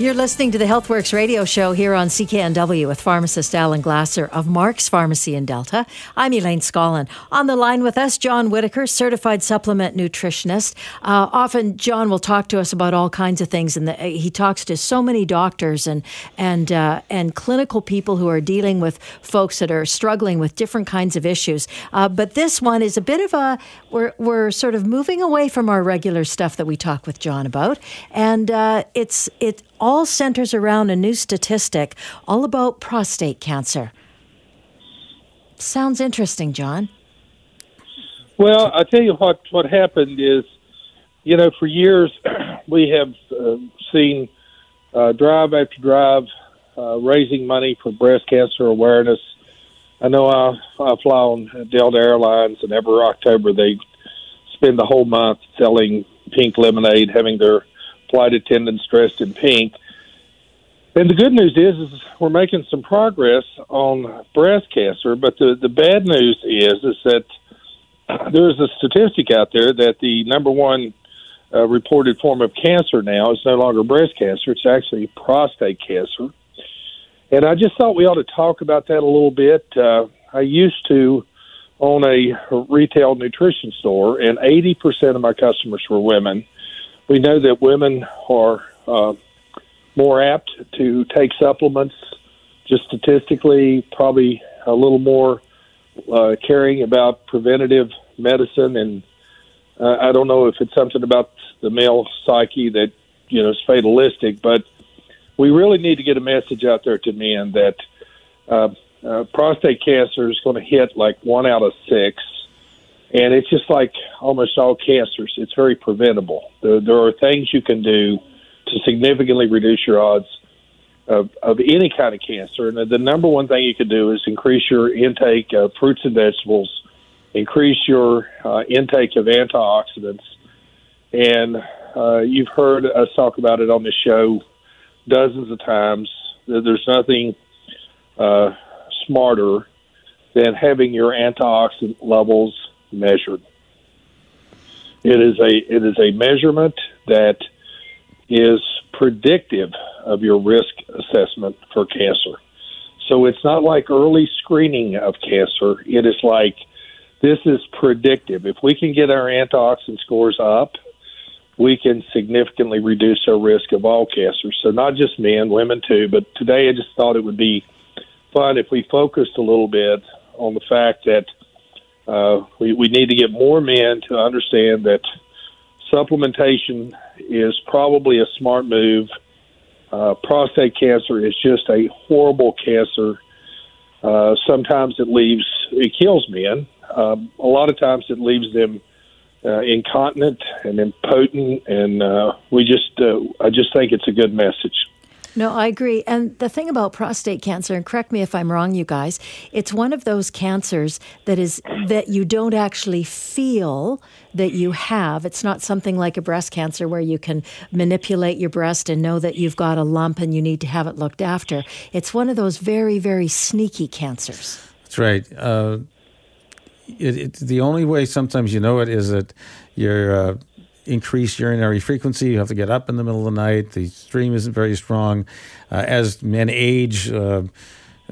You're listening to the HealthWorks radio show here on CKNW with pharmacist Alan Glasser of Mark's Pharmacy in Delta. I'm Elaine Scollin. On the line with us, John Whitaker, certified supplement nutritionist. Uh, often, John will talk to us about all kinds of things, and he talks to so many doctors and and uh, and clinical people who are dealing with folks that are struggling with different kinds of issues. Uh, but this one is a bit of a we're we're sort of moving away from our regular stuff that we talk with John about, and uh, it's it all centers around a new statistic all about prostate cancer. Sounds interesting, John. Well, I tell you what. What happened is, you know, for years we have uh, seen uh, drive after drive uh, raising money for breast cancer awareness. I know I, I fly on Delta Airlines, and every October they spend the whole month selling pink lemonade, having their flight attendants dressed in pink. And the good news is, is we're making some progress on breast cancer, but the, the bad news is is that there's a statistic out there that the number one uh, reported form of cancer now is no longer breast cancer; it's actually prostate cancer. And I just thought we ought to talk about that a little bit. Uh, I used to own a retail nutrition store, and 80% of my customers were women we know that women are uh, more apt to take supplements, just statistically, probably a little more uh, caring about preventative medicine. And uh, I don't know if it's something about the male psyche that, you know, is fatalistic, but we really need to get a message out there to men that uh, uh, prostate cancer is going to hit like one out of six and it's just like almost all cancers; it's very preventable. There, there are things you can do to significantly reduce your odds of, of any kind of cancer. And the number one thing you can do is increase your intake of fruits and vegetables, increase your uh, intake of antioxidants. And uh, you've heard us talk about it on the show dozens of times. There's nothing uh, smarter than having your antioxidant levels measured. It is a it is a measurement that is predictive of your risk assessment for cancer. So it's not like early screening of cancer. It is like this is predictive. If we can get our antioxidant scores up, we can significantly reduce our risk of all cancers. So not just men, women too. But today I just thought it would be fun if we focused a little bit on the fact that uh, we, we need to get more men to understand that supplementation is probably a smart move. Uh, prostate cancer is just a horrible cancer. Uh, sometimes it leaves, it kills men. Um, a lot of times it leaves them uh, incontinent and impotent, and uh, we just, uh, I just think it's a good message. No, I agree. And the thing about prostate cancer, and correct me if I'm wrong, you guys, it's one of those cancers that is that you don't actually feel that you have. It's not something like a breast cancer where you can manipulate your breast and know that you've got a lump and you need to have it looked after. It's one of those very, very sneaky cancers. That's right. Uh, it, it, the only way sometimes you know it is that you're uh, increased urinary frequency. You have to get up in the middle of the night. The stream isn't very strong. Uh, as men age, uh,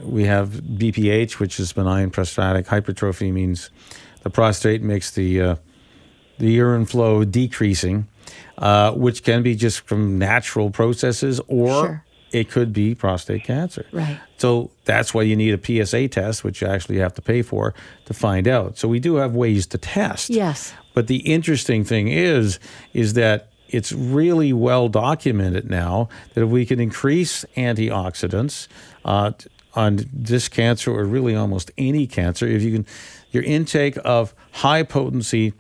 we have BPH, which is benign prostatic hypertrophy, means the prostate makes the uh, the urine flow decreasing, uh, which can be just from natural processes or. Sure. It could be prostate cancer. Right. So that's why you need a PSA test, which you actually have to pay for to find out. So we do have ways to test. Yes. But the interesting thing is, is that it's really well documented now that if we can increase antioxidants uh, on this cancer or really almost any cancer, if you can, your intake of high potency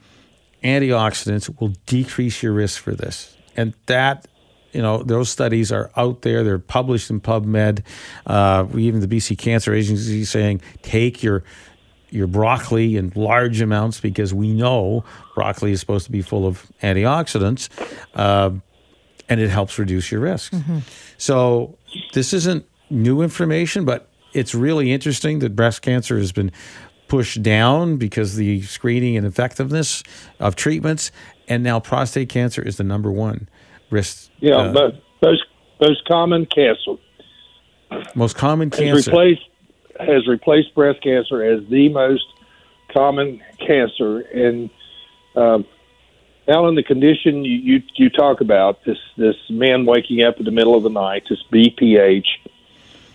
antioxidants will decrease your risk for this. And that you know those studies are out there. They're published in pubmed. Uh, even the bc cancer agency is saying take your your broccoli in large amounts because we know broccoli is supposed to be full of antioxidants uh, and it helps reduce your risk mm-hmm. so this isn't new information but it's really interesting that breast cancer has been pushed down because the screening and effectiveness of treatments and now prostate cancer is the number one risk. Yeah, uh, but most most common cancer. Most common has cancer replaced has replaced breast cancer as the most common cancer. And um, Alan, the condition you, you you talk about this this man waking up in the middle of the night, this BPH,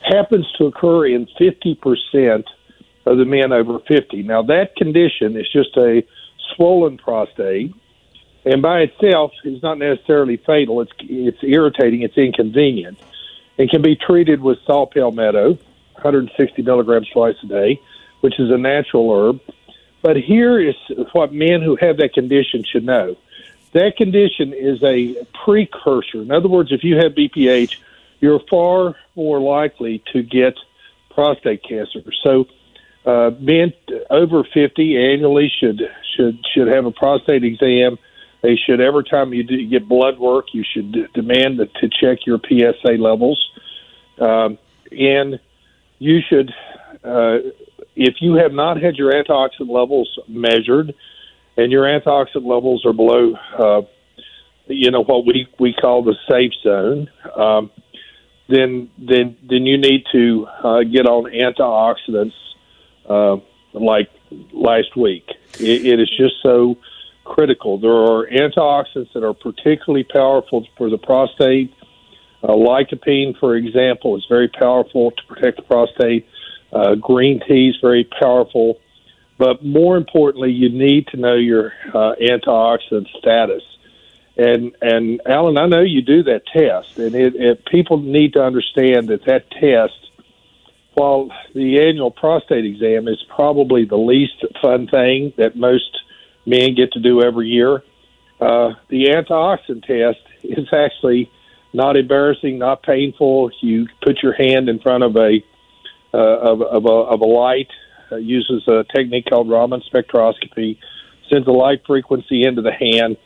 happens to occur in fifty percent of the men over fifty. Now that condition is just a swollen prostate and by itself is not necessarily fatal. It's it's irritating. It's inconvenient. and can be treated with saw palmetto, 160 milligrams twice a day, which is a natural herb. But here is what men who have that condition should know. That condition is a precursor. In other words, if you have BPH, you're far more likely to get prostate cancer. So, uh, men over 50 annually should should should have a prostate exam they should every time you do, get blood work, you should d- demand to check your PSA levels, um, and you should, uh, if you have not had your antioxidant levels measured, and your antioxidant levels are below, uh, you know what we we call the safe zone, um, then then then you need to uh, get on antioxidants uh, like last week. It, it is just so critical. There are antioxidants that are particularly powerful for the prostate. Uh, lycopene, for example, is very powerful to protect the prostate. Uh, green tea is very powerful. But more importantly, you need to know your uh, antioxidant status. And and Alan, I know you do that test, and it, it, people need to understand that that test, while the annual prostate exam is probably the least fun thing that most men get to do every year. Uh, the antioxidant test is actually not embarrassing, not painful. You put your hand in front of a uh, of, of, a, of a light, uh, uses a technique called Raman spectroscopy, sends a light frequency into the hand,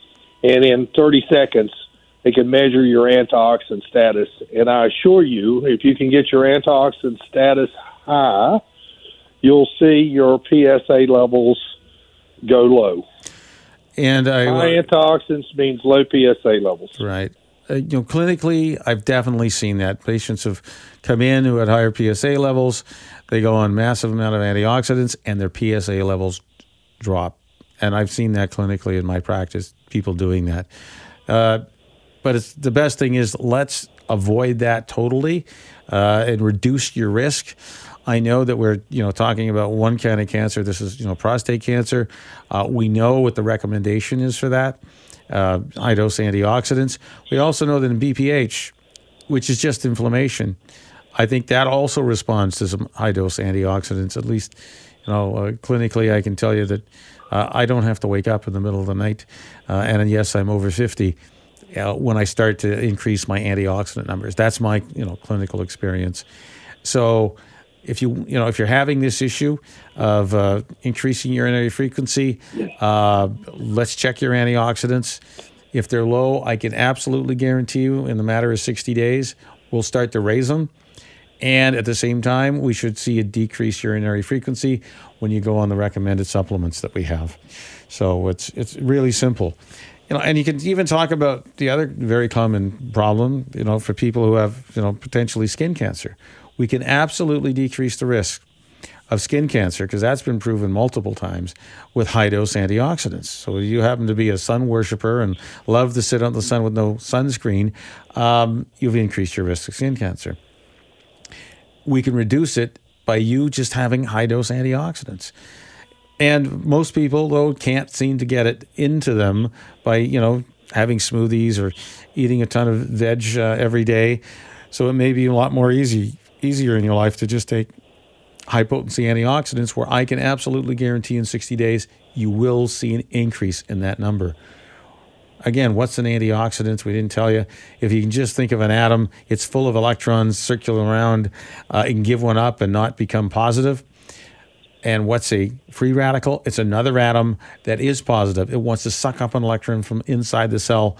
and in 30 seconds, they can measure your antioxidant status. And I assure you, if you can get your antioxidant status high, you'll see your PSA levels go low. And I, high antioxidants means low PSA levels. Right. Uh, you know, clinically, I've definitely seen that patients have come in who had higher PSA levels. They go on massive amount of antioxidants, and their PSA levels drop. And I've seen that clinically in my practice. People doing that. Uh, but it's the best thing is let's avoid that totally uh, and reduce your risk. I know that we're you know talking about one kind of cancer. This is you know prostate cancer. Uh, we know what the recommendation is for that. Uh, high dose antioxidants. We also know that in BPH, which is just inflammation, I think that also responds to some high dose antioxidants. At least, you know, uh, clinically, I can tell you that uh, I don't have to wake up in the middle of the night. Uh, and yes, I'm over 50. Uh, when I start to increase my antioxidant numbers, that's my you know clinical experience. So if you you know if you're having this issue of uh, increasing urinary frequency, uh, let's check your antioxidants. If they're low, I can absolutely guarantee you, in the matter of 60 days, we'll start to raise them. And at the same time, we should see a decreased urinary frequency when you go on the recommended supplements that we have. So it's it's really simple. You know, and you can even talk about the other very common problem, you know, for people who have, you know, potentially skin cancer we can absolutely decrease the risk of skin cancer because that's been proven multiple times with high dose antioxidants. So you happen to be a sun worshiper and love to sit on the sun with no sunscreen, um, you've increased your risk of skin cancer. We can reduce it by you just having high dose antioxidants. And most people, though, can't seem to get it into them by, you know, having smoothies or eating a ton of veg uh, every day. So it may be a lot more easy easier in your life to just take high potency antioxidants where I can absolutely guarantee in 60 days you will see an increase in that number. Again, what's an antioxidant? We didn't tell you. If you can just think of an atom, it's full of electrons circulating around. Uh, it can give one up and not become positive. And what's a free radical? It's another atom that is positive. It wants to suck up an electron from inside the cell.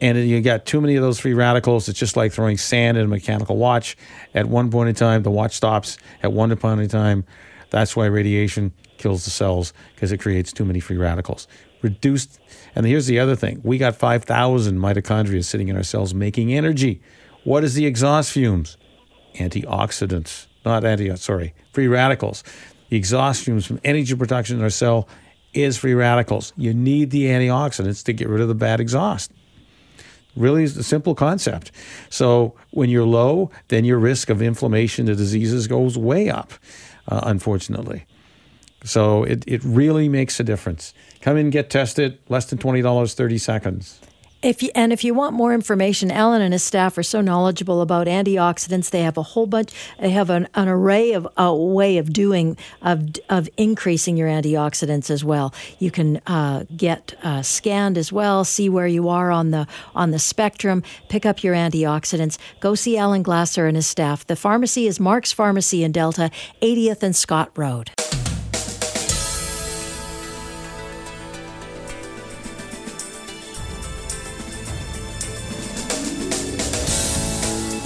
And you got too many of those free radicals. It's just like throwing sand in a mechanical watch. At one point in time, the watch stops. At one point in time, that's why radiation kills the cells because it creates too many free radicals. Reduced, and here's the other thing: we got 5,000 mitochondria sitting in our cells making energy. What is the exhaust fumes? Antioxidants, not anti. Sorry, free radicals. The exhaust fumes from energy production in our cell is free radicals. You need the antioxidants to get rid of the bad exhaust. Really, is a simple concept. So when you're low, then your risk of inflammation to diseases goes way up, uh, unfortunately. So it, it really makes a difference. Come in, get tested, less than $20, 30 seconds. If you, and if you want more information, Alan and his staff are so knowledgeable about antioxidants. They have a whole bunch. They have an, an array of a way of doing of of increasing your antioxidants as well. You can uh, get uh, scanned as well, see where you are on the on the spectrum, pick up your antioxidants. Go see Alan Glasser and his staff. The pharmacy is Mark's Pharmacy in Delta, 80th and Scott Road.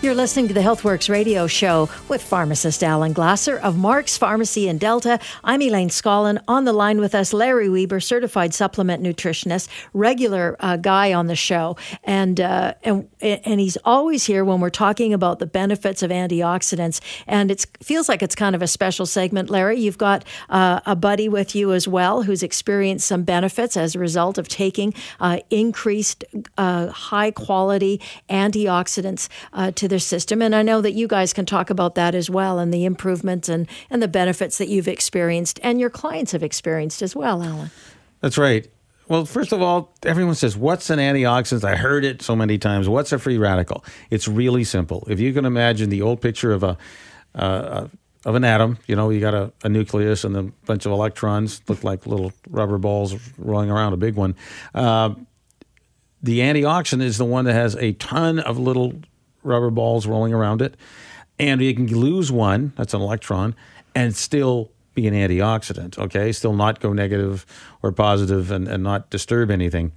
You're listening to the HealthWorks radio show with pharmacist Alan Glasser of Mark's Pharmacy in Delta. I'm Elaine Scollin. On the line with us, Larry Weber, certified supplement nutritionist, regular uh, guy on the show, and uh, and and he's always here when we're talking about the benefits of antioxidants. And it feels like it's kind of a special segment, Larry. You've got uh, a buddy with you as well who's experienced some benefits as a result of taking uh, increased uh, high quality antioxidants uh, their system. And I know that you guys can talk about that as well and the improvements and, and the benefits that you've experienced and your clients have experienced as well, Alan. That's right. Well, first of all, everyone says, What's an antioxidant? I heard it so many times. What's a free radical? It's really simple. If you can imagine the old picture of a, uh, of an atom, you know, you got a, a, nucleus and a bunch of electrons, look like little rubber balls rolling around a big one. Uh, the antioxidant is the one that has a ton of little rubber balls rolling around it. And you can lose one, that's an electron, and still be an antioxidant, okay? Still not go negative or positive and, and not disturb anything.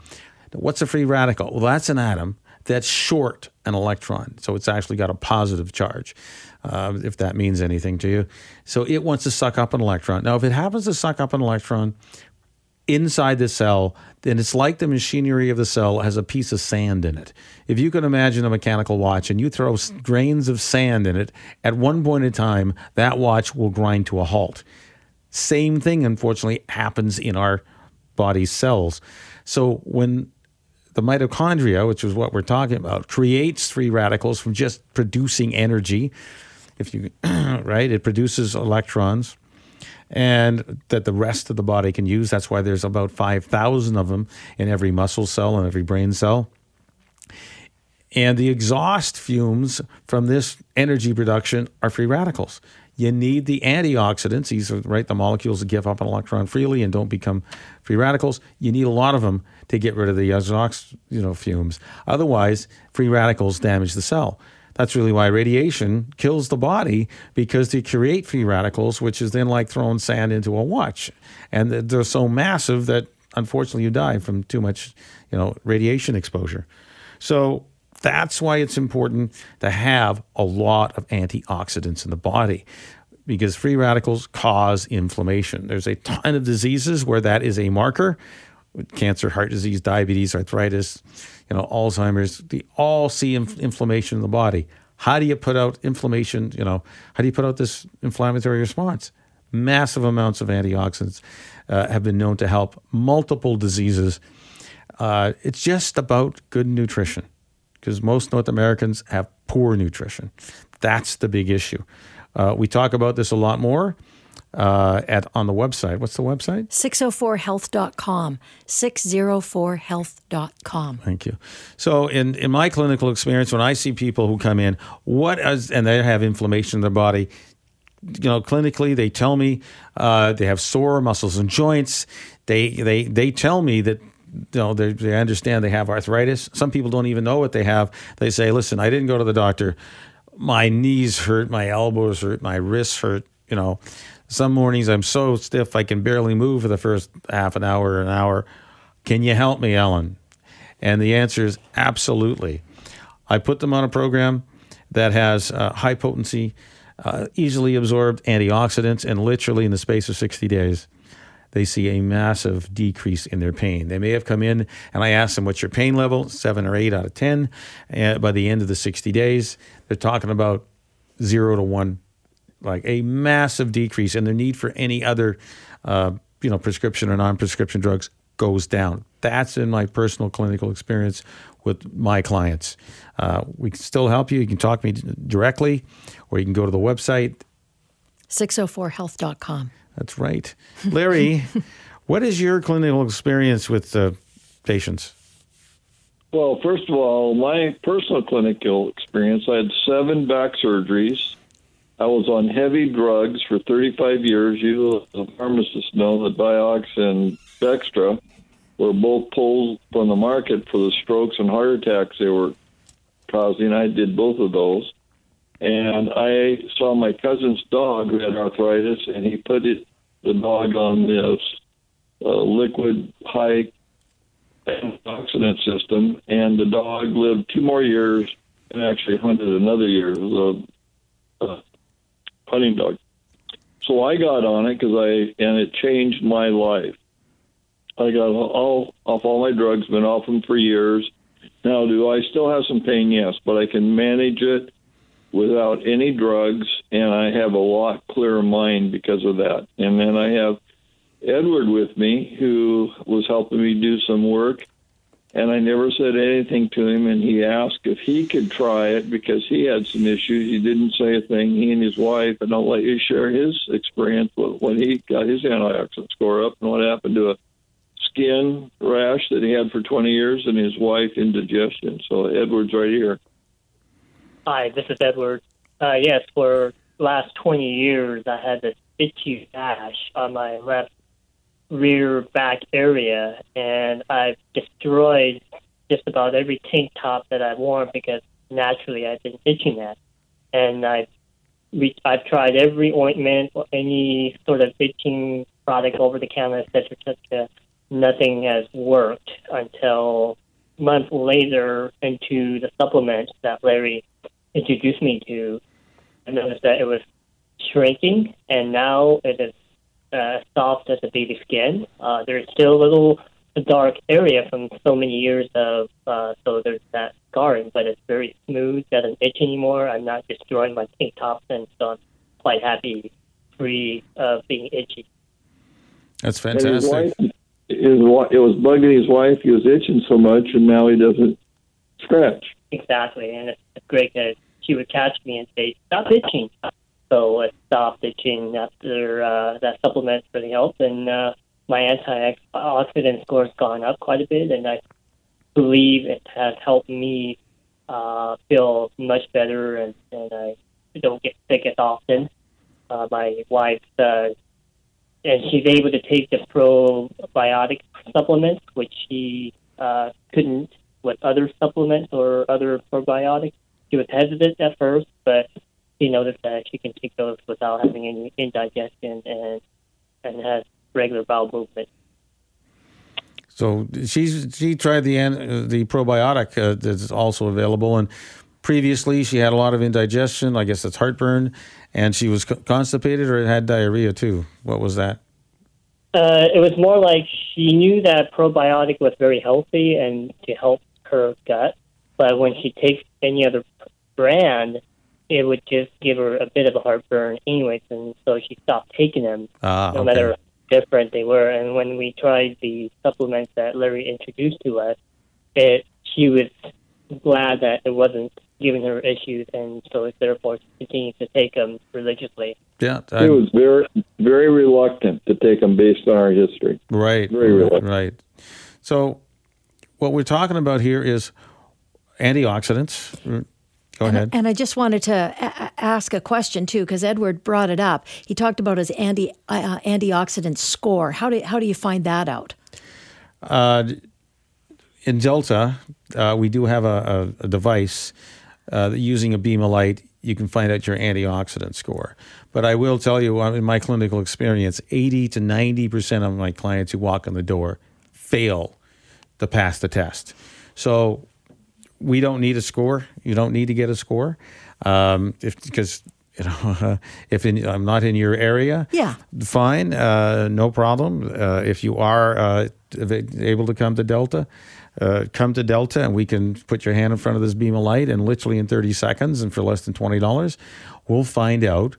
What's a free radical? Well, that's an atom that's short an electron. So it's actually got a positive charge, uh, if that means anything to you. So it wants to suck up an electron. Now, if it happens to suck up an electron inside the cell, then it's like the machinery of the cell has a piece of sand in it. If you can imagine a mechanical watch and you throw grains of sand in it, at one point in time, that watch will grind to a halt. Same thing, unfortunately, happens in our body cells. So when the mitochondria, which is what we're talking about, creates free radicals from just producing energy. If you right, it produces electrons and that the rest of the body can use. That's why there's about 5,000 of them in every muscle cell and every brain cell. And the exhaust fumes from this energy production are free radicals. You need the antioxidants. These are right the molecules that give up an electron freely and don't become free radicals. You need a lot of them to get rid of the exhaust you know, fumes. Otherwise, free radicals damage the cell. That's really why radiation kills the body because they create free radicals, which is then like throwing sand into a watch. And they're so massive that unfortunately you die from too much, you know, radiation exposure. So that's why it's important to have a lot of antioxidants in the body because free radicals cause inflammation. There's a ton of diseases where that is a marker cancer, heart disease, diabetes, arthritis, you know, Alzheimer's, they all see inf- inflammation in the body. How do you put out inflammation? You know, how do you put out this inflammatory response? massive amounts of antioxidants, uh, have been known to help multiple diseases. Uh, it's just about good nutrition because most North Americans have poor nutrition. That's the big issue. Uh, we talk about this a lot more uh, at on the website. What's the website? 604health.com. 604health.com. Thank you. So, in, in my clinical experience, when I see people who come in, what is, and they have inflammation in their body, you know, clinically, they tell me uh, they have sore muscles and joints. They they they tell me that you know they, they understand they have arthritis. Some people don't even know what they have. They say, "Listen, I didn't go to the doctor. My knees hurt, my elbows hurt, my wrists hurt. You know, some mornings I'm so stiff I can barely move for the first half an hour or an hour. Can you help me, Ellen?" And the answer is absolutely. I put them on a program that has uh, high potency uh, easily absorbed antioxidants, and literally in the space of 60 days, they see a massive decrease in their pain. They may have come in and I asked them, What's your pain level? Seven or eight out of 10. And by the end of the 60 days, they're talking about zero to one, like a massive decrease, and their need for any other uh, you know, prescription or non prescription drugs goes down. That's in my personal clinical experience with my clients. Uh, we can still help you. You can talk to me directly, or you can go to the website. 604health.com. That's right. Larry, what is your clinical experience with uh, patients? Well, first of all, my personal clinical experience, I had seven back surgeries. I was on heavy drugs for 35 years. You, as a pharmacist, know that Vioxx and Bextra were both pulled from the market for the strokes and heart attacks they were causing. I did both of those. And I saw my cousin's dog who had arthritis, and he put it, the dog on this uh, liquid high antioxidant system, and the dog lived two more years and actually hunted another year. It was a, a hunting dog. So I got on it because I, and it changed my life. I got all off all my drugs, been off them for years. Now, do I still have some pain? Yes, but I can manage it without any drugs, and I have a lot clearer mind because of that. And then I have Edward with me, who was helping me do some work, and I never said anything to him. And he asked if he could try it because he had some issues. He didn't say a thing. He and his wife, and I'll let you share his experience with when he got his antioxidant score up and what happened to a skin rash that he had for 20 years, and his wife indigestion. So Edward's right here. Hi, this is Edward. Uh, yes, for last 20 years, I had this itchy rash on my left rear back area, and I've destroyed just about every tank top that I've worn because naturally I've been itching that. And I've re- I've tried every ointment, or any sort of itching product over the counter, et cetera, et cetera. Nothing has worked until month later into the supplements that Larry introduced me to, I noticed that it was shrinking, and now it is uh, soft as a baby skin. Uh, there's still a little dark area from so many years of, uh, so there's that scarring, but it's very smooth, doesn't itch anymore. I'm not destroying my tank tops, and so I'm quite happy, free of being itchy. That's And his wife, his, it was bugging his wife. He was itching so much, and now he doesn't scratch. Exactly, and it's, it's great that she would catch me and say, "Stop itching." So it stopped itching after uh, that supplement really helped, and uh, my antioxidant score has gone up quite a bit, and I believe it has helped me uh, feel much better, and, and I don't get sick as often. Uh, my wife, uh, and she's able to take the probiotic supplements, which she uh, couldn't with other supplements or other probiotics. She was hesitant at first, but she noticed that she can take those without having any indigestion and and has regular bowel movement. So she's she tried the the probiotic uh, that's also available, and previously she had a lot of indigestion. I guess that's heartburn, and she was co- constipated or had diarrhea too. What was that? Uh, it was more like she knew that probiotic was very healthy and to help her gut, but when she takes any other brand, it would just give her a bit of a heartburn, anyways, and so she stopped taking them, Ah, no okay. matter how different they were. And when we tried the supplements that Larry introduced to us, it she was glad that it wasn't giving her issues, and so therefore she continues to take them religiously. Yeah, He I- was very, very reluctant to take them based on our history. right, Very reluctant. right. So, what we're talking about here is antioxidants. Go And, ahead. and I just wanted to a- ask a question too, because Edward brought it up. He talked about his anti uh, antioxidant score. How do how do you find that out? in Delta, uh, we do have a, a, a device uh, that using a beam of light, you can find out your antioxidant score. But I will tell you, uh, in my clinical experience, 80 to 90% of my clients who walk in the door fail to pass the test. So we don't need a score. You don't need to get a score. Um, if, because you know, if in, I'm not in your area, Yeah. fine, uh, no problem. Uh, if you are uh, able to come to Delta, uh, come to Delta, and we can put your hand in front of this beam of light, and literally in 30 seconds, and for less than twenty dollars, we'll find out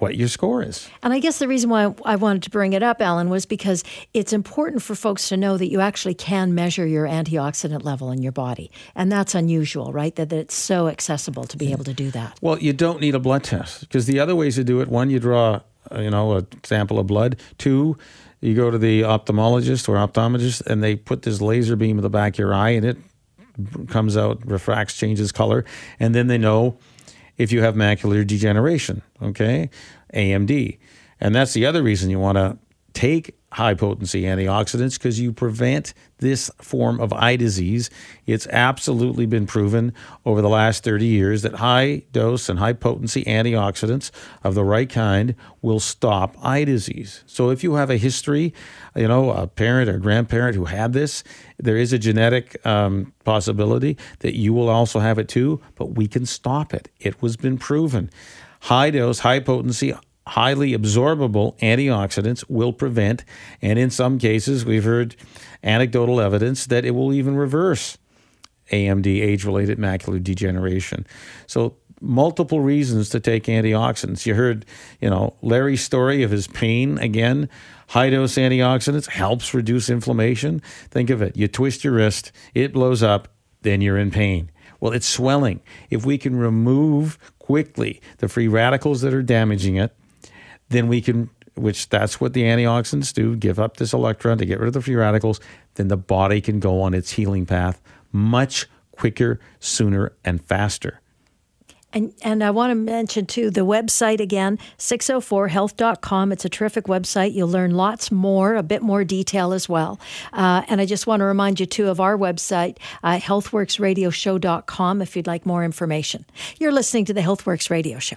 what your score is. And I guess the reason why I wanted to bring it up, Alan, was because it's important for folks to know that you actually can measure your antioxidant level in your body, and that's unusual, right? That, that it's so accessible to be able to do that. Well, you don't need a blood test because the other ways to do it: one, you draw, uh, you know, a sample of blood. Two, you go to the ophthalmologist or optometrist, and they put this laser beam in the back of your eye, and it comes out, refracts, changes color, and then they know if you have macular degeneration, okay, AMD, and that's the other reason you want to take high potency antioxidants because you prevent this form of eye disease. It's absolutely been proven over the last 30 years that high dose and high potency antioxidants of the right kind will stop eye disease. So if you have a history, you know, a parent or grandparent who had this, there is a genetic um, possibility that you will also have it too, but we can stop it. It was been proven. High dose, high potency, highly absorbable antioxidants will prevent, and in some cases, we've heard anecdotal evidence that it will even reverse AMD, age related macular degeneration. So, multiple reasons to take antioxidants. You heard, you know, Larry's story of his pain again. High dose antioxidants helps reduce inflammation. Think of it you twist your wrist, it blows up, then you're in pain. Well, it's swelling. If we can remove quickly the free radicals that are damaging it, then we can, which that's what the antioxidants do, give up this electron to get rid of the free radicals, then the body can go on its healing path much quicker, sooner, and faster. And, and I want to mention too the website again, 604health.com. It's a terrific website. You'll learn lots more, a bit more detail as well. Uh, and I just want to remind you too of our website, uh, healthworksradioshow.com, if you'd like more information. You're listening to the Healthworks Radio Show.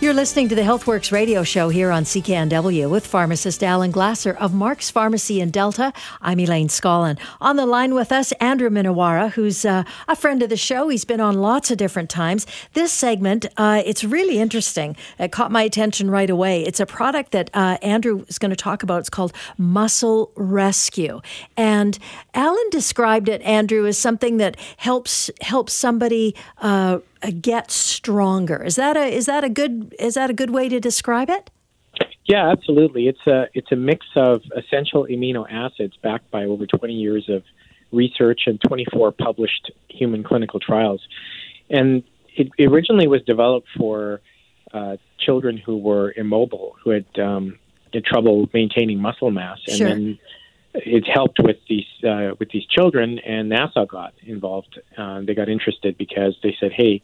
You're listening to the HealthWorks radio show here on CKNW with pharmacist Alan Glasser of Mark's Pharmacy in Delta. I'm Elaine Scollin. On the line with us, Andrew Minowara, who's uh, a friend of the show. He's been on lots of different times. This segment, uh, it's really interesting. It caught my attention right away. It's a product that uh, Andrew is going to talk about. It's called Muscle Rescue. And Alan described it, Andrew, as something that helps helps somebody uh, get stronger. Is that a is that a good is that a good way to describe it? Yeah, absolutely. It's a it's a mix of essential amino acids backed by over 20 years of research and 24 published human clinical trials. And it originally was developed for uh, children who were immobile, who had, um, had trouble maintaining muscle mass, and Sure. then it helped with these uh, with these children. And NASA got involved. Uh, they got interested because they said, "Hey,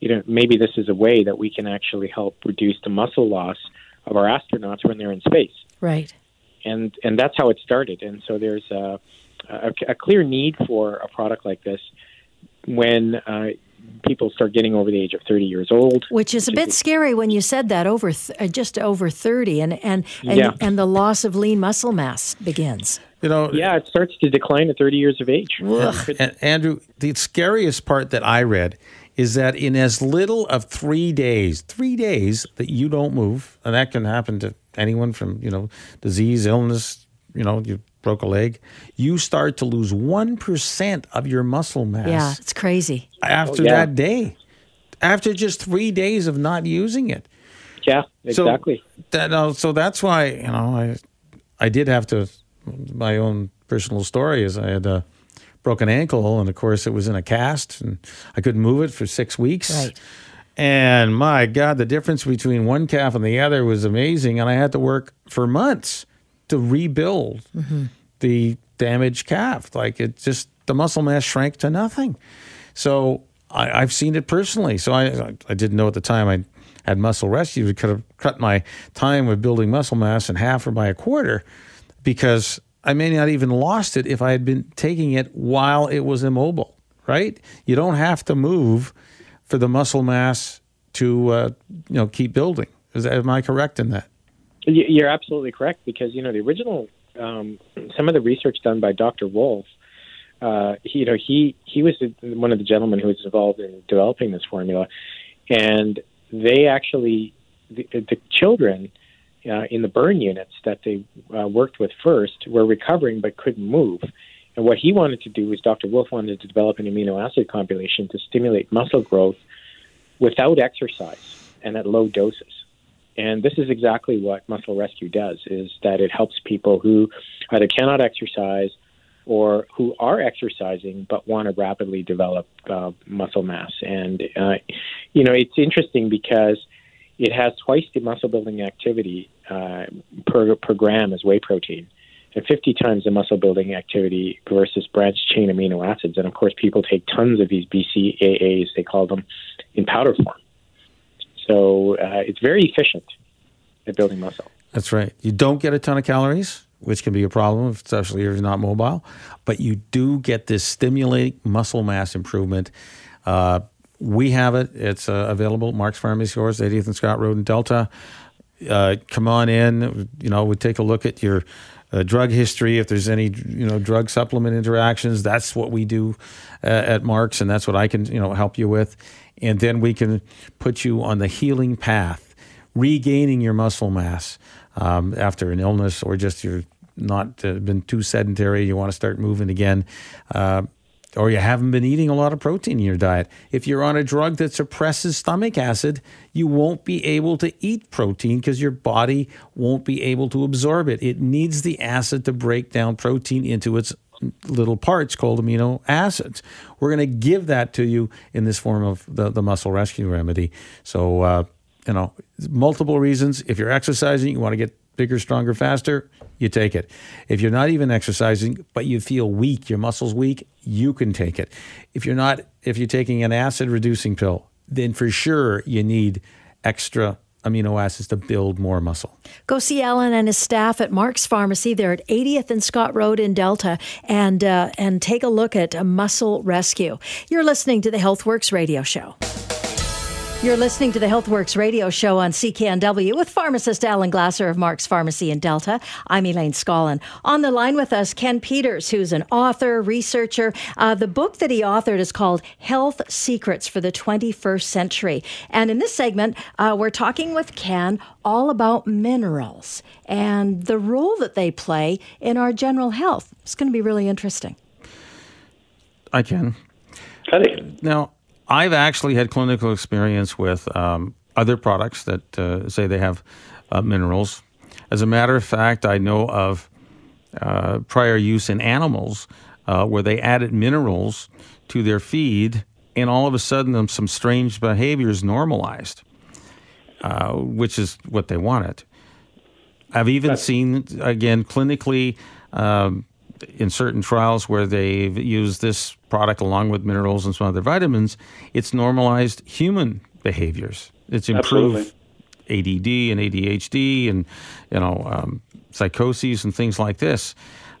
you know, maybe this is a way that we can actually help reduce the muscle loss of our astronauts when they're in space." Right. and and that's how it started. And so there's a, a, a clear need for a product like this when uh, people start getting over the age of 30 years old. Which is a bit scary when you said that over th- uh, just over 30 and and and, Yeah. and the loss of lean muscle mass begins. You know, Yeah, it starts to decline at 30 years of age. And Andrew, the scariest part that I read is that in as little of three days, three days that you don't move, and that can happen to anyone from, you know, disease, illness, you know, you broke a leg, you start to lose 1% of your muscle mass Yeah, it's crazy. after Oh, yeah. that day, after just three days of not using it. Yeah, So- exactly. That, no, so that's why you know I I did have to my own personal story is I had a broken ankle and of course it was in a cast and I couldn't move it for six weeks. Right. And my God, the difference between one calf and the other was amazing, and I had to work for months to rebuild mm-hmm. the damaged calf. Like it just the muscle mass shrank to nothing. So I, I've seen it personally. So I I didn't know at the time I had muscle rescue. It could have cut my time with building muscle mass in half or by a quarter because I may not even lost it if I had been taking it while it was immobile. Right? You don't have to move for the muscle mass to uh, you know keep building. Is that, am I correct in that? You're absolutely correct because you know the original, um, some of the research done by Dr. Wolfe. Uh, he, you know, he he was one of the gentlemen who was involved in developing this formula, and they actually the, the children uh, in the burn units that they uh, worked with first were recovering but couldn't move. And what he wanted to do was Dr. Wolfe wanted to develop an amino acid compilation to stimulate muscle growth without exercise and at low doses. And this is exactly what Muscle Rescue does: is that it helps people who either cannot exercise or who are exercising but want to rapidly develop uh, muscle mass. And uh, you know, it's interesting because it has twice the muscle building activity uh, per per gram as whey protein, and 50 times the muscle building activity versus branched chain amino acids. And of course, people take tons of these BCAAs, they call them, in powder form. So uh, it's very efficient at building muscle. That's right. You don't get a ton of calories, which can be a problem, especially if you're not mobile, but you do get this stimulating muscle mass improvement. Uh, we have it. It's uh, available Mark's Pharmacy Stores, 80th and Scott Road in Delta. Uh, come on in. You know, we take a look at your uh, drug history. If there's any, you know, drug supplement interactions, that's what we do uh, at Mark's, and that's what I can, you know, help you with. And then we can put you on the healing path, regaining your muscle mass um, after an illness or just you're not uh, been too sedentary. You want to start moving again. Or you haven't been eating a lot of protein in your diet. If you're on a drug that suppresses stomach acid, you won't be able to eat protein because your body won't be able to absorb it. It needs the acid to break down protein into its little parts called amino acids. We're going to give that to you in this form of the, the muscle rescue remedy. So, uh, you know, multiple reasons. If you're exercising, you want to get bigger, stronger, faster, you take it. If you're not even exercising, but you feel weak, your muscles weak, you can take it. If you're not, if you're taking an acid reducing pill, then for sure you need extra amino acids to build more muscle. Go see Alan and his staff at Mark's Pharmacy. They're at 80th and Scott Road in Delta, and uh, and take a look at a Muscle Rescue. You're listening to the HealthWorks radio show. You're listening to the HealthWorks radio show on CKNW with pharmacist Alan Glasser of Mark's Pharmacy in Delta. I'm Elaine Scollin. On the line with us, Ken Peters, who's an author, researcher. Uh, the book that he authored is called Health Secrets for the 21st Century. And in this segment, uh, we're talking with Ken all about minerals and the role that they play in our general health. It's going to be really interesting. I can. Cutting. Now, I've actually had clinical experience with um, other products that uh, say they have uh, minerals. As a matter of fact, I know of uh, prior use in animals uh, where they added minerals to their feed, and all of a sudden, um, some strange behaviors normalized, uh, which is what they wanted. I've even seen, again, clinically um, in certain trials where they've used this product along with minerals and some other vitamins, it's normalized human behaviors. It's improved ADD and ADHD and you know um, psychoses and things like this.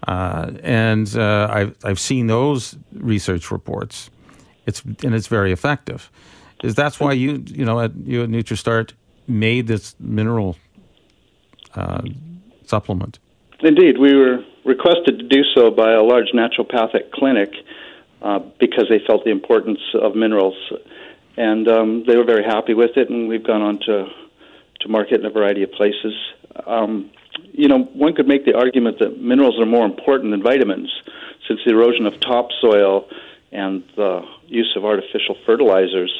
Uh, and uh, I've I've seen those research reports, It's and it's very effective. Is that's why you you know at you at NutriStart made this mineral uh, supplement? Indeed, we were requested to do so by a large naturopathic clinic uh, because they felt the importance of minerals, and um, they were very happy with it. And we've gone on to to market in a variety of places. Um, you know, one could make the argument that minerals are more important than vitamins, since the erosion of topsoil and the use of artificial fertilizers.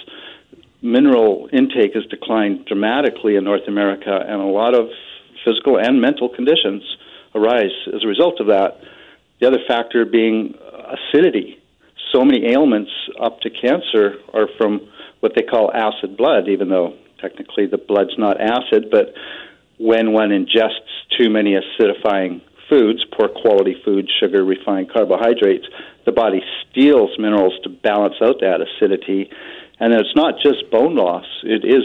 Mineral intake has declined dramatically in North America, and a lot of physical and mental conditions arise as a result of that. The other factor being acidity. So many ailments up to cancer are from what they call acid blood, even though technically the blood's not acid, but when one ingests too many acidifying foods, poor quality foods, sugar, refined carbohydrates, the body steals minerals to balance out that acidity. And it's not just bone loss, it is,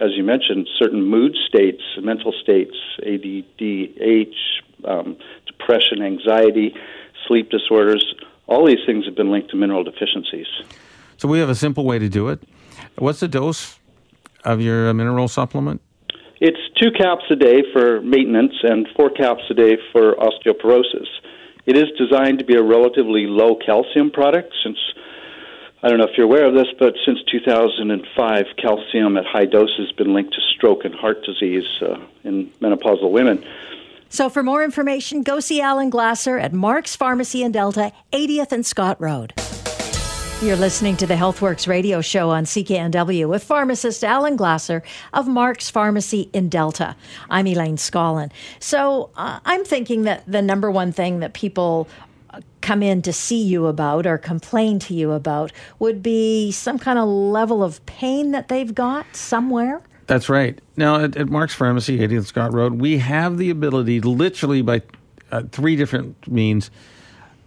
as you mentioned, certain mood states, mental states, ADDH, um, depression, anxiety, sleep disorders. All these things have been linked to mineral deficiencies. So we have a simple way to do it. What's the dose of your mineral supplement? It's two caps a day for maintenance and four caps a day for osteoporosis. It is designed to be a relatively low calcium product since I don't know if you're aware of this, but since 2005, calcium at high doses has been linked to stroke and heart disease uh, in menopausal women. So, for more information, go see Alan Glasser at Mark's Pharmacy in Delta, 80th and Scott Road. You're listening to the HealthWorks radio show on CKNW with pharmacist Alan Glasser of Mark's Pharmacy in Delta. I'm Elaine Scollin. So uh, I'm thinking that the number one thing that people uh, come in to see you about or complain to you about would be some kind of level of pain that they've got somewhere. That's right. Now, at, at Mark's Pharmacy, 80th Scott Road, we have the ability, literally by uh, three different means,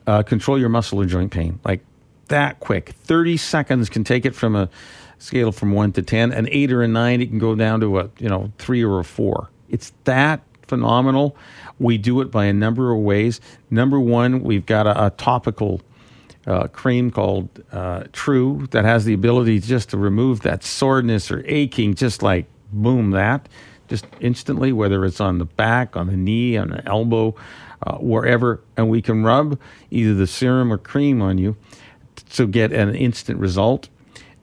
uh, control your muscle or joint pain. Like that quick. 30 seconds can take it from a scale from 1 to 10. An 8 or a 9, it can go down to a, you know, 3 or a 4. It's that phenomenal. We do it by a number of ways. Number one, we've got a, a topical uh, cream called uh, True that has the ability just to remove that soreness or aching, just like boom, that just instantly, whether it's on the back, on the knee, on the elbow, uh, wherever. And we can rub either the serum or cream on you to get an instant result.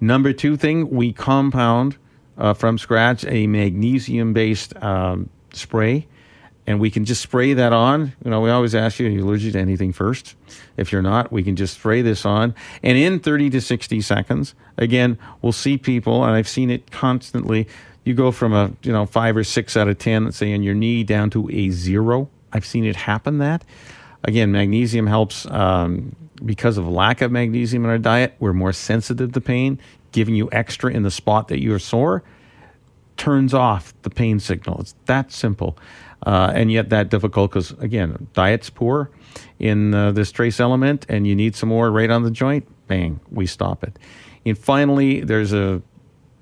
Number two thing, we compound uh, from scratch a magnesium based um, spray. And we can just spray that on. You know, we always ask you, are you allergic to anything first? If you're not, we can just spray this on. And in 30 to 60 seconds, again, we'll see people, and I've seen it constantly. You go from a, you know, five or six out of 10, let's say, on your knee down to a zero. I've seen it happen that. Again, magnesium helps um, because of lack of magnesium in our diet, we're more sensitive to pain. Giving you extra in the spot that you're sore turns off the pain signal. It's that simple. Uh, and yet that difficult because, again, diet's poor in uh, this trace element and you need some more right on the joint, bang, we stop it. And finally, there's a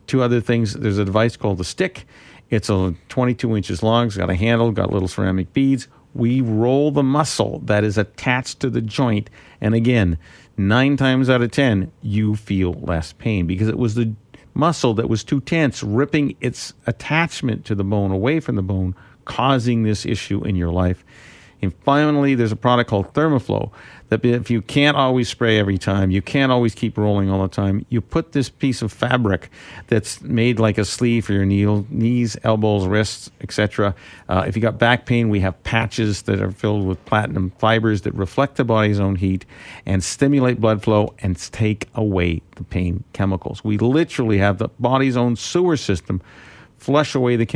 two other things. There's a device called the stick. It's a 22 inches long. It's got a handle, got little ceramic beads we roll the muscle that is attached to the joint. And again, nine times out of 10, you feel less pain because it was the muscle that was too tense, ripping its attachment to the bone away from the bone, causing this issue in your life. And finally, there's a product called Thermaflow that if you can't always spray every time, you can't always keep rolling all the time, you put this piece of fabric that's made like a sleeve for your knee, knees, elbows, wrists, etc. Uh, if you got back pain, we have patches that are filled with platinum fibers that reflect the body's own heat and stimulate blood flow and take away the pain chemicals. We literally have the body's own sewer system flush away the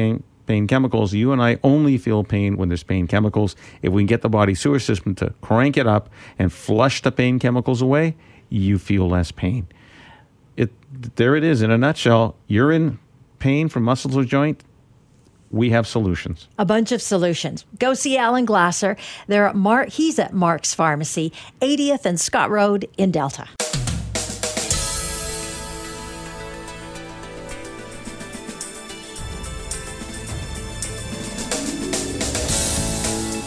pain chemicals. You and I only feel pain when there's pain chemicals. If we can get the body sewer system to crank it up and flush the pain chemicals away, you feel less pain. It there it is in a nutshell. You're in pain from muscles or joint. We have solutions. A bunch of solutions. Go see Alan Glasser. They're at Mark. He's at Mark's Pharmacy, 80th and Scott Road in Delta.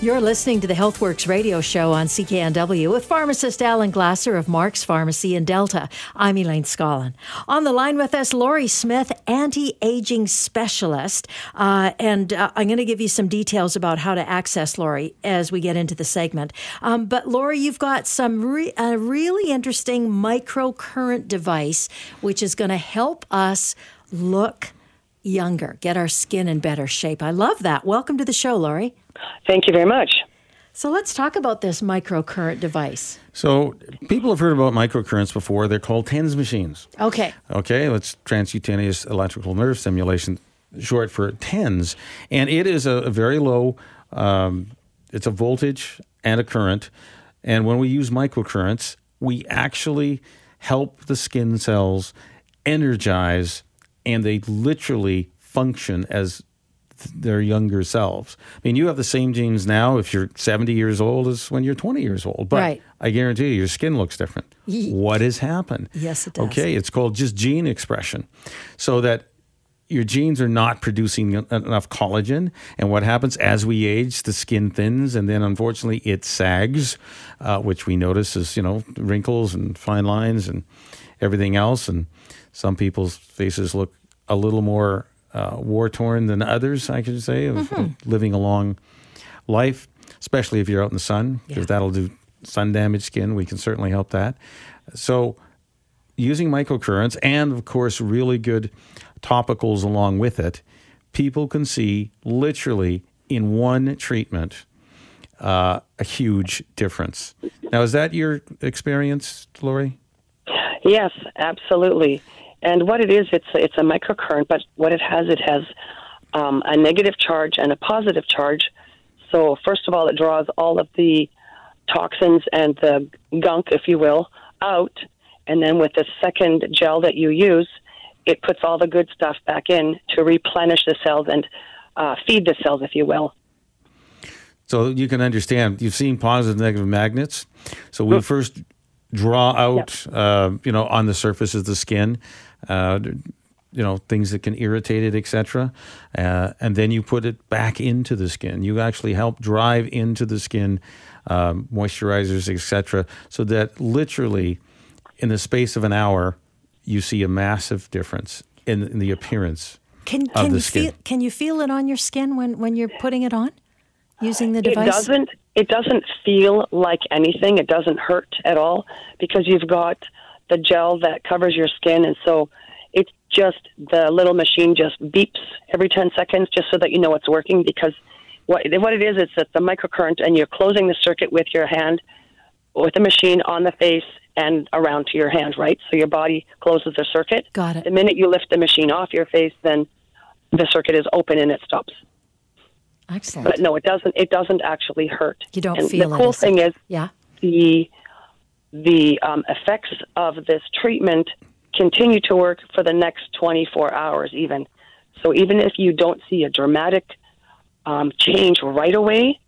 You're listening to the HealthWorks radio show on CKNW with pharmacist Alan Glasser of Mark's Pharmacy in Delta. I'm Elaine Scollin. On the line with us, Lori Smith, anti aging specialist. Uh, and uh, I'm going to give you some details about how to access Lori as we get into the segment. Um, but Lori, you've got some re- a really interesting microcurrent device which is going to help us look younger, get our skin in better shape. I love that. Welcome to the show, Lori. Thank you very much. So let's talk about this microcurrent device. So people have heard about microcurrents before. They're called TENS machines. Okay. Okay, that's transcutaneous electrical nerve stimulation, short for TENS, and it is a, a very low. Um, it's a voltage and a current, and when we use microcurrents, we actually help the skin cells energize, and they literally function as their younger selves. I mean, you have the same genes now if you're 70 years old as when you're 20 years old, but Right. I guarantee you, your skin looks different. Ye- What has happened? Yes, it does. Okay, it's called just gene expression, so that your genes are not producing enough collagen. And what happens as we age, the skin thins, and then unfortunately it sags, uh, which we notice is you know wrinkles and fine lines and everything else. And some people's faces look a little more uh, war torn than others. I could say of, of living a long life, especially if you're out in the sun, because that'll do sun damaged skin. We can certainly help that. So using microcurrents and of course really good topicals along with it, people can see literally in one treatment uh, a huge difference. Now, is that your experience, Lori? Yes, absolutely. And what it is, it's it's a microcurrent, but what it has, it has um, a negative charge and a positive charge. So first of all, it draws all of the toxins and the gunk, if you will, out, and then with the second gel that you use, it puts all the good stuff back in to replenish the cells and uh, feed the cells, if you will. So you can understand. You've seen positive, negative magnets. So we first draw out, uh, you know, on the surface of the skin, uh, you know, things that can irritate it, etc. Uh, and then you put it back into the skin. You actually help drive into the skin um, moisturizers, etc. So that literally, in the space of an hour, you see a massive difference in, in the appearance Can of can the you skin. feel can you feel it on your skin when when you're putting it on using the device? It device? doesn't. It doesn't feel like anything. It doesn't hurt at all because you've got the gel that covers your skin, and so it's just the little machine just beeps every ten seconds, just so that you know it's working. Because what what it is, it's that the microcurrent, and you're closing the circuit with your hand, with the machine on the face and around to your hand, right? So your body closes the circuit. Got it. The minute you lift the machine off your face, then the circuit is open and it stops. Excellent. But no, it doesn't. It doesn't actually hurt. You don't and feel the cool as thing is yeah. the the um, effects of this treatment continue to work for the next 24 hours, even. So even if you don't see a dramatic um, change right away,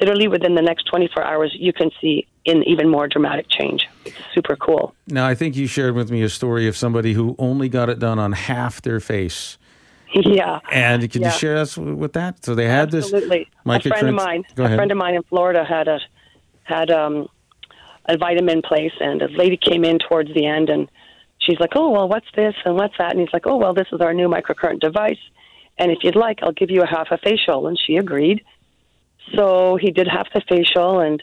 literally within the next 24 hours, you can see an even more dramatic change. It's super cool. Now, I think you shared with me a story of somebody who only got it done on half their face. yeah. And can Yeah. you share us with that? So they had Absolutely. this A friend of mine, Go a friend of mine in Florida had a had um, a vitamin place, and a lady came in towards the end, and she's like, "Oh, well, what's this and what's that?" And he's like, "Oh, well, this is our new microcurrent device, and if you'd like, I'll give you a half a facial." And she agreed. So he did half the facial, and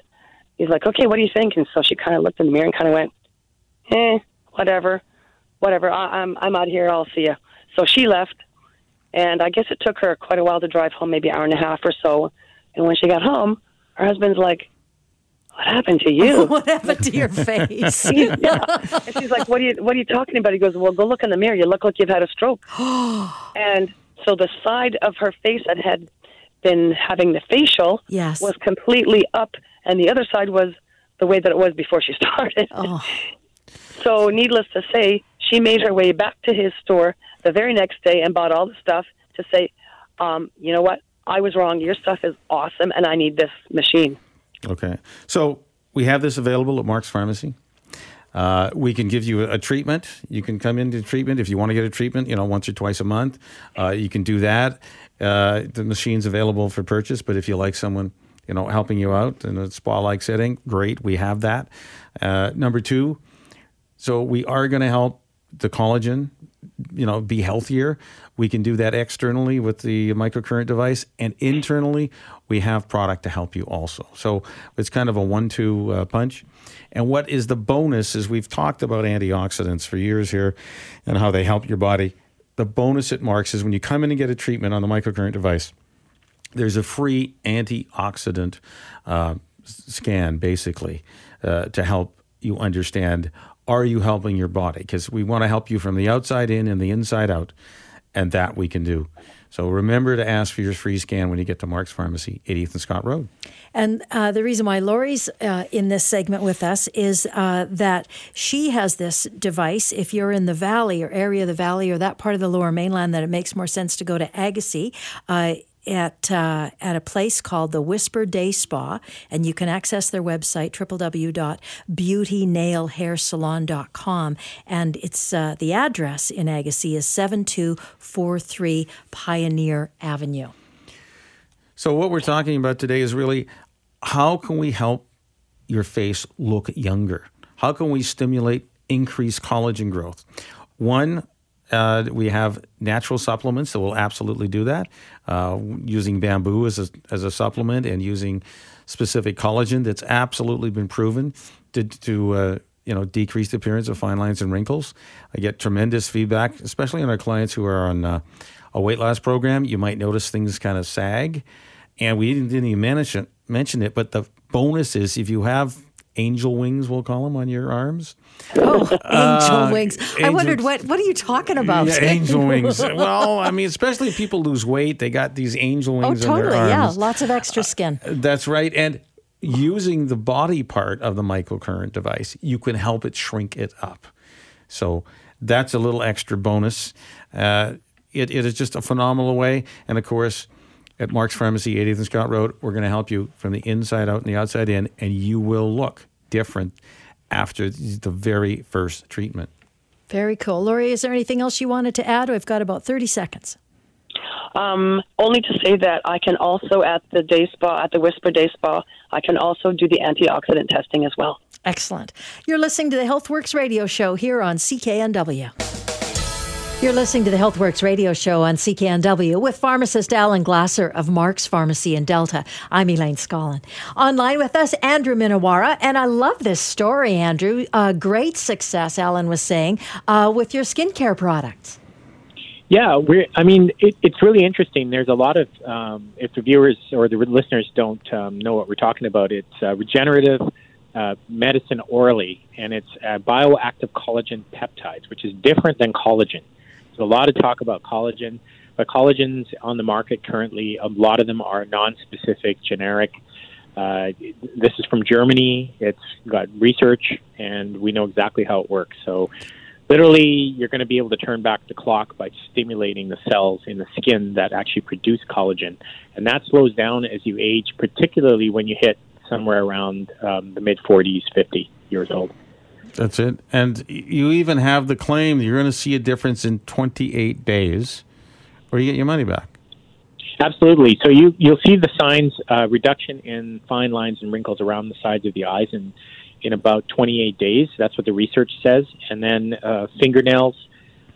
he's like, "Okay, what do you think?" And so she kind of looked in the mirror and kind of went, "Eh, whatever, whatever. I, I'm I'm out here. I'll see you." So she left, and I guess it took her quite a while to drive home, maybe an hour and a half or so. And when she got home, her husband's like, "What happened to you?" what happened to your face? Yeah. And she's like, "What are you What are you talking about?" He goes, "Well, go look in the mirror. You look like you've had a stroke." and so the side of her face that had been having the facial Yes. was completely up, and the other side was the way that it was before she started. Oh. So, needless to say, she made her way back to his store the very next day and bought all the stuff to say, um, you know what? I was wrong. Your stuff is awesome, and I need this machine. Okay. So we have this available at Mark's Pharmacy. Uh, we can give you a, treatment. You can come into treatment if you want to get a treatment, you know, once or twice a month. Uh, you can do that. Uh, the machine's available for purchase, but if you like someone, you know, helping you out in a spa-like setting, great, we have that. Uh, number two, so we are going to help the collagen, you know, be healthier. We can do that externally with the microcurrent device, and internally, we have product to help you also. So it's kind of a one-two uh, punch. And what is the bonus is we've talked about antioxidants for years here and how they help your body. The bonus it marks is when you come in and get a treatment on the microcurrent device, there's a free antioxidant uh, scan basically uh, to help you understand are you helping your body? Because we want to help you from the outside in and the inside out, and that we can do. So remember to ask for your free scan when you get to Mark's Pharmacy, 80th and Scott Road. And uh, the reason why Lori's uh, in this segment with us is uh, that she has this device. If you're in the valley or area of the valley or that part of the lower mainland, that it makes more sense to go to Agassiz uh, at uh, at a place called the Whisper Day Spa, and you can access their website www.beautynailhairsalon.com, and it's uh, the address in Agassiz is seven two four three Pioneer Avenue. So what we're talking about today is really how can we help your face look younger? How can we stimulate increased collagen growth? One uh, we have natural supplements that will absolutely do that, uh, using bamboo as a, as a supplement and using specific collagen that's absolutely been proven to, to uh, you know decrease the appearance of fine lines and wrinkles. I get tremendous feedback, especially on our clients who are on uh, a weight loss program. You might notice things kind of sag, and we didn't even mention mention it. But the bonus is if you have angel wings, we'll call them, on your arms. Oh, angel uh, wings! Angel, I wondered what what are you talking about? Yeah, angel wings. Well, I mean, especially if people lose weight, they got these angel oh, wings. Oh, totally. Yeah, lots of extra skin. Uh, that's right, and using the body part of the microcurrent device, you can help it shrink it up. So that's a little extra bonus. Uh, it, it is just a phenomenal way, and of course at Mark's Pharmacy, 80th and Scott Road. We're going to help you from the inside out and the outside in, and you will look different after the very first treatment. Very cool. Lori, is there anything else you wanted to add? We've got about 30 seconds. Um, only to say that I can also at the day spa, at the Whisper Day Spa, I can also do the antioxidant testing as well. Excellent. You're listening to the HealthWorks radio show here on CKNW. You're listening to the HealthWorks radio show on CKNW with pharmacist Alan Glasser of Mark's Pharmacy in Delta. I'm Elaine Scollin. Online with us, Andrew Minowara. And I love this story, Andrew. Uh, great success, Alan was saying, uh, with your skincare products. Yeah, we're, I mean, it, it's really interesting. There's a lot of, um, if the viewers or the listeners don't um, know what we're talking about, it's uh, regenerative uh, medicine orally, and it's uh, bioactive collagen peptides, which is different than collagen a lot of talk about collagen, but collagens on the market currently, a lot of them are non-specific, generic. Uh, this is from Germany. It's got research, and we know exactly how it works. So, literally, you're going to be able to turn back the clock by stimulating the cells in the skin that actually produce collagen, and that slows down as you age, particularly when you hit somewhere around um, the mid 40s, 50 years old. That's it. And you even have the claim that you're going to see a difference in 28 days, or you get your money back. Absolutely. So you you'll see the signs uh, reduction in fine lines and wrinkles around the sides of the eyes in in about 28 days. That's what the research says. And then uh, fingernails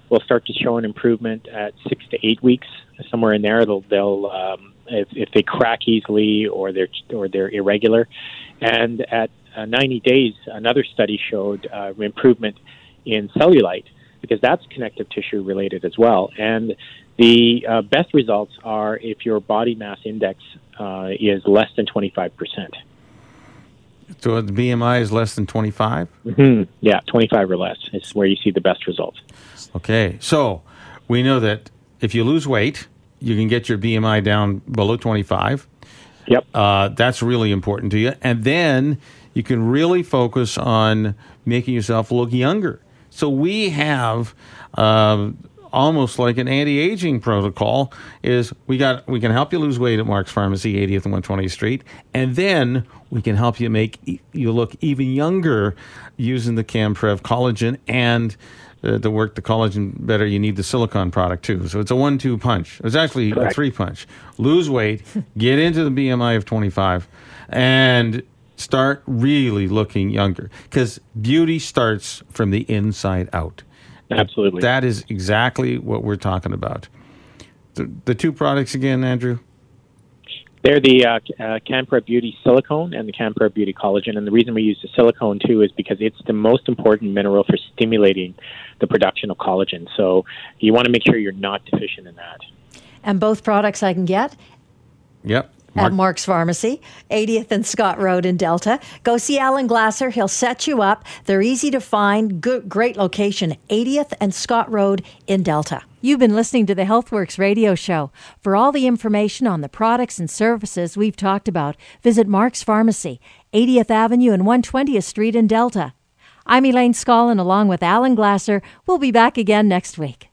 will start to show an improvement at six to eight weeks, somewhere in there. They'll they'll um, if, if they crack easily or they're or they're irregular, and at uh, 90 days, another study showed uh, improvement in cellulite because that's connective tissue related as well. And the uh, best results are if your body mass index uh, is less than 25%. So the BMI is less than 25? Mm-hmm. Yeah, 25 or less is where you see the best results. Okay, so we know that if you lose weight, you can get your BMI down below 25. Yep. Uh, that's really important to you. And then you can really focus on making yourself look younger. So we have uh, almost like an anti-aging protocol is we got we can help you lose weight at Mark's Pharmacy 80th and 120th Street and then we can help you make e- you look even younger using the CanPrev collagen and uh, to work the collagen better you need the silicon product too so it's a one-two punch it's actually Correct. a three punch lose weight get into the BMI of 25 and start really looking younger because beauty starts from the inside out Absolutely. that is exactly what we're talking about. The, the two products again, Andrew. They're the uh, uh, CanPrev Beauty silicone and the CanPrev Beauty collagen. And the reason we use the silicone too is because it's the most important mineral for stimulating the production of collagen. So you want to make sure you're not deficient in that. And both products I can get Yep. At Mark's Pharmacy, 80th and Scott Road in Delta. Go see Alan Glasser. He'll set you up. They're easy to find. Good, great location, 80th and Scott Road in Delta. You've been listening to the HealthWorks radio show. For all the information on the products and services we've talked about, visit Mark's Pharmacy, 80th Avenue and 120th Street in Delta. I'm Elaine Scollin along with Alan Glasser. We'll be back again next week.